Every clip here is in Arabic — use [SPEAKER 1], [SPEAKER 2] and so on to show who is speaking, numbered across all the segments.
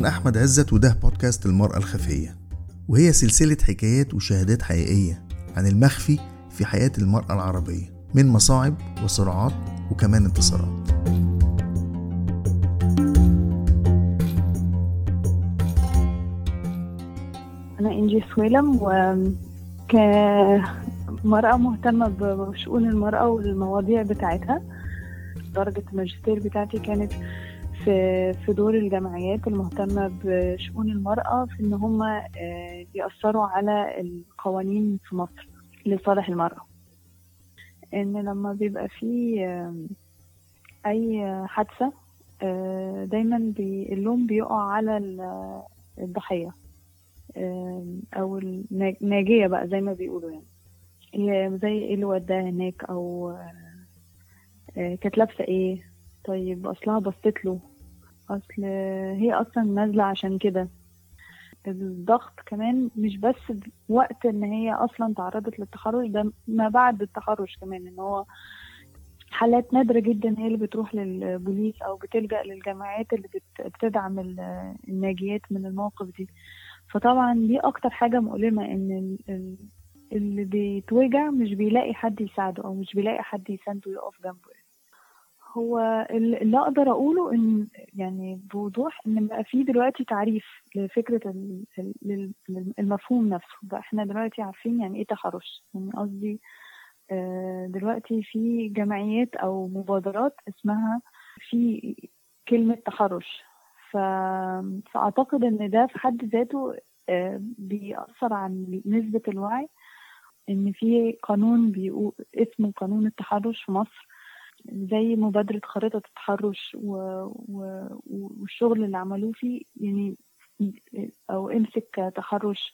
[SPEAKER 1] أنا أحمد عزت وده بودكاست المرأة الخفية وهي سلسلة حكايات وشهادات حقيقية عن المخفي في حياة المرأة العربية من مصاعب وصراعات وكمان انتصارات.
[SPEAKER 2] أنا إنجي سويلم وكمرأة مهتمة بشؤون المرأة والمواضيع بتاعتها درجة الماجستير بتاعتي كانت في في دور الجمعيات المهتمة بشؤون المرأة في إن هم يأثروا على القوانين في مصر لصالح المرأة. إن لما بيبقى في أي حادثة دايما اللوم بيقع على الضحية أو الناجية بقى زي ما بيقولوا يعني. زي إيه اللي وداها هناك؟ أو كانت لابسة إيه؟ طيب أصلها بصت له. أصل هي أصلا نازلة عشان كده. الضغط كمان مش بس وقت إن هي أصلا تعرضت للتحرش ده ما بعد التحرش كمان إن هو حالات نادرة جدا هي اللي بتروح للبوليس أو بتلجأ للجماعات اللي بتدعم الناجيات من المواقف دي. فطبعا دي أكتر حاجة مؤلمة إن اللي بيتوجع مش بيلاقي حد يساعده أو مش بيلاقي حد يسانده يقف جنبه. هو اللي أقدر أقوله إن يعني بوضوح إن بقى في دلوقتي تعريف لفكرة المفهوم نفسه بقى إحنا دلوقتي عارفين يعني إيه تحرش يعني قصدي دلوقتي في جمعيات أو مبادرات اسمها في كلمة تحرش. فأعتقد إن ده في حد ذاته بيأثر عن نسبة الوعي إن في قانون بيقول اسمه قانون التحرش في مصر زي مبادرة خريطة التحرش و... و... والشغل اللي عملوه فيه يعني أو امسك تحرش.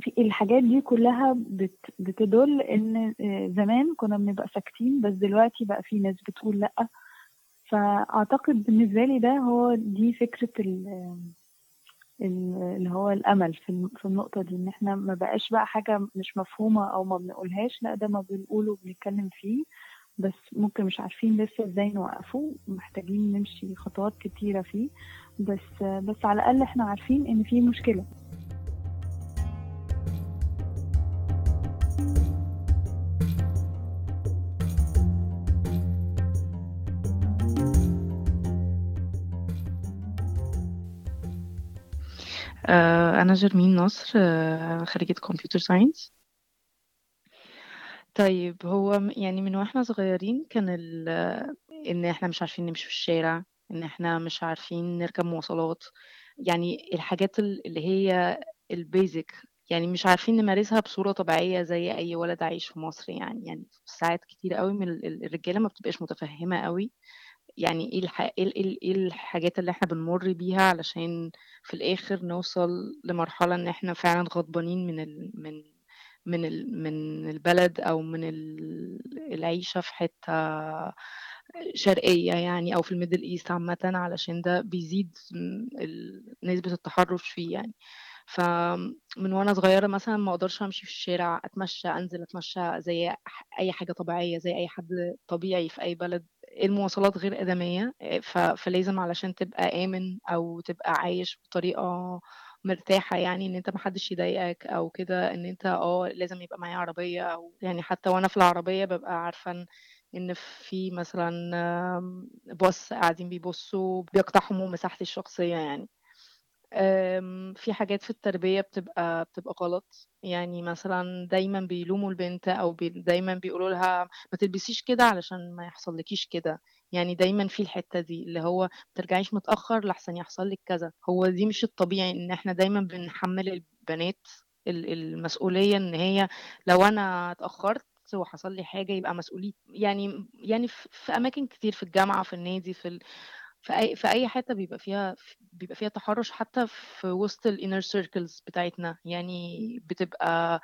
[SPEAKER 2] في الحاجات دي كلها بت... بتدل إن زمان كنا بنبقى ساكتين بس دلوقتي بقى في ناس بتقول لأ. فأعتقد بالنسبة لي ده هو دي فكرة ال... اللي هو الأمل في في النقطة دي إن إحنا ما بقاش بقى حاجة مش مفهومة أو ما بنقولهاش لأ ده ما بنقوله وبنتكلم فيه. بس ممكن مش عارفين لسه إزاي نوقفه محتاجين نمشي خطوات كتيرة فيه. بس بس على الأقل إحنا عارفين إن في مشكلة.
[SPEAKER 3] أنا جرمين نصر خريجة computer science طيب هو يعني من وإحنا صغيرين كان إن إحنا مش عارفين نمشي في الشارع إن إحنا مش عارفين نركب مواصلات. يعني الحاجات اللي هي ال basic يعني مش عارفين نمارسها بصورة طبيعية زي أي ولد عايش في مصر يعني. يعني ساعات كتير قوي من الرجالة ما بتبقاش متفهمة قوي يعني إيه الح... إيه الحاجات اللي إحنا بنمر بيها علشان في الآخر نوصل لمرحلة إن إحنا فعلا غضبانين من ال... من من من البلد أو من العيشة في حتة شرقية يعني أو في ال Middle East عامة علشان ده بيزيد نسبة التحرش فيه يعني. فمن وأنا صغيرة مثلا ما أقدرش أمشي في الشارع أتمشى أنزل أتمشى زي أي حاجة طبيعية زي أي حد طبيعي في أي بلد. المواصلات غير آدمية فلازم علشان تبقى آمن أو تبقى عايش بطريقة مرتاحة يعني إن أنت محدش يضايقك أو كده إن أنت آه لازم يبقى معايا عربية أو يعني حتى وأنا في العربية ببقى عارفة إن في مثلا باص قاعدين بيبصوا بيقتحموا مساحتي الشخصية يعني. في حاجات في التربية بتبقى بتبقى غلط. يعني مثلا دايما بيلوموا البنت أو بي دايما بيقولوا لها ما تلبسيش كده علشان ما يحصلكيش كده. يعني دايما في الحتة دي اللي هو ما ترجعيش متأخر لحسن يحصل لك كذا. هو دي مش الطبيعي إن إحنا دايما بنحمل البنات المسؤولية إن هي لو أنا اتأخرت وحصل لي حاجة يبقى مسؤوليتي يعني يعني في أماكن كتير في الجامعة في النادي في ال... في اي في أي حتة بيبقى فيها بيبقى فيها تحرش حتى في وسط ال inner circles بتاعتنا. يعني بتبقى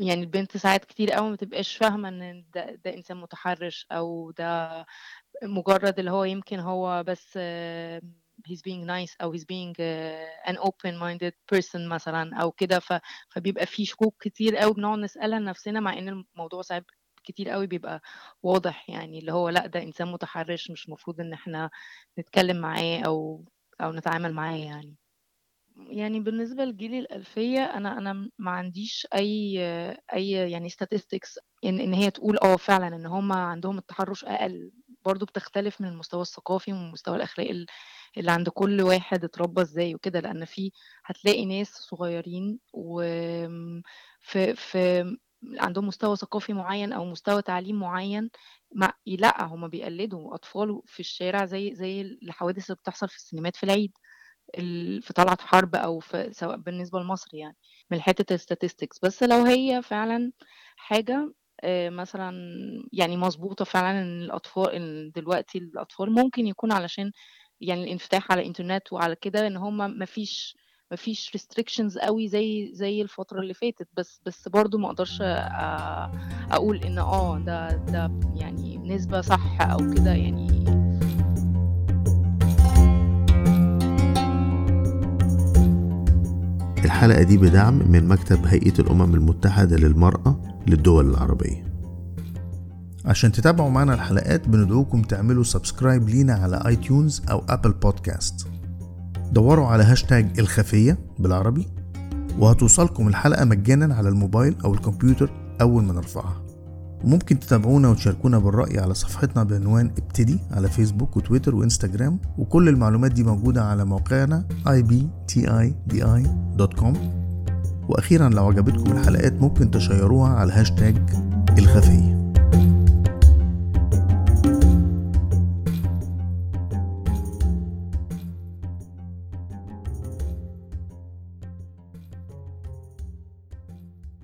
[SPEAKER 3] يعني البنت ساعات كتير قوي ما تبقاش فاهمة إن ده, ده إنسان متحرش أو ده مجرد اللي هو يمكن هو بس he's being nice أو he's being an open minded person مثلا أو كده. فبيبقى في شكوك كتير قوي بنقعد نسألها لنفسنا مع إن الموضوع ساعات كتير قوي بيبقى واضح. يعني اللي هو لأ ده إنسان متحرش مش المفروض إن إحنا نتكلم معاه أو أو نتعامل معاه يعني. يعني بالنسبة لجيل الألفية أنا أنا ما عنديش أي أي يعني statistics إن إن هي تقول آه فعلا إن هم عندهم التحرش أقل. برضو بتختلف من المستوى الثقافي ومن المستوى الأخلاقي اللي عند كل واحد اتربى إزاي وكده. لأن في هتلاقي ناس صغيرين و في في عندهم مستوى ثقافي معين أو مستوى تعليم معين ما لأ هم بيقلدوا أطفال في الشارع زي زي الحوادث اللي بتحصل في السينمات في العيد في طلعت حرب أو في سواء بالنسبة لمصر يعني من حتة الستاتستكس بس لو هي فعلا حاجة مثلا يعني مظبوطة فعلا إن الأطفال إن دلوقتي الأطفال ممكن يكون علشان يعني الانفتاح على الإنترنت وعلى كده إن هم ما فيش ما فيش restrictions قوي زي زي الفترة اللي فاتت. بس بس برضو ما أقدرش أقول إن آه ده ده يعني نسبة صح أو كده يعني
[SPEAKER 1] الحلقة دي بدعم من مكتب هيئة الأمم المتحدة للمرأة للدول العربية. عشان تتابعوا معنا الحلقات بندعوكم تعملوا subscribe لينا على iTunes أو Apple Podcast دوروا على هاشتاج الخفية بالعربي وهتوصلكم الحلقة مجانا على الموبايل أو الكمبيوتر أول ما نرفعها. وممكن تتابعونا وتشاركونا بالرأي على صفحتنا بعنوان ابتدي على فيسبوك وتويتر وإنستجرام وكل المعلومات دي موجودة على موقعنا ibtidi.com وأخيرا لو عجبتكم الحلقات ممكن تشيروها على هاشتاج الخفيه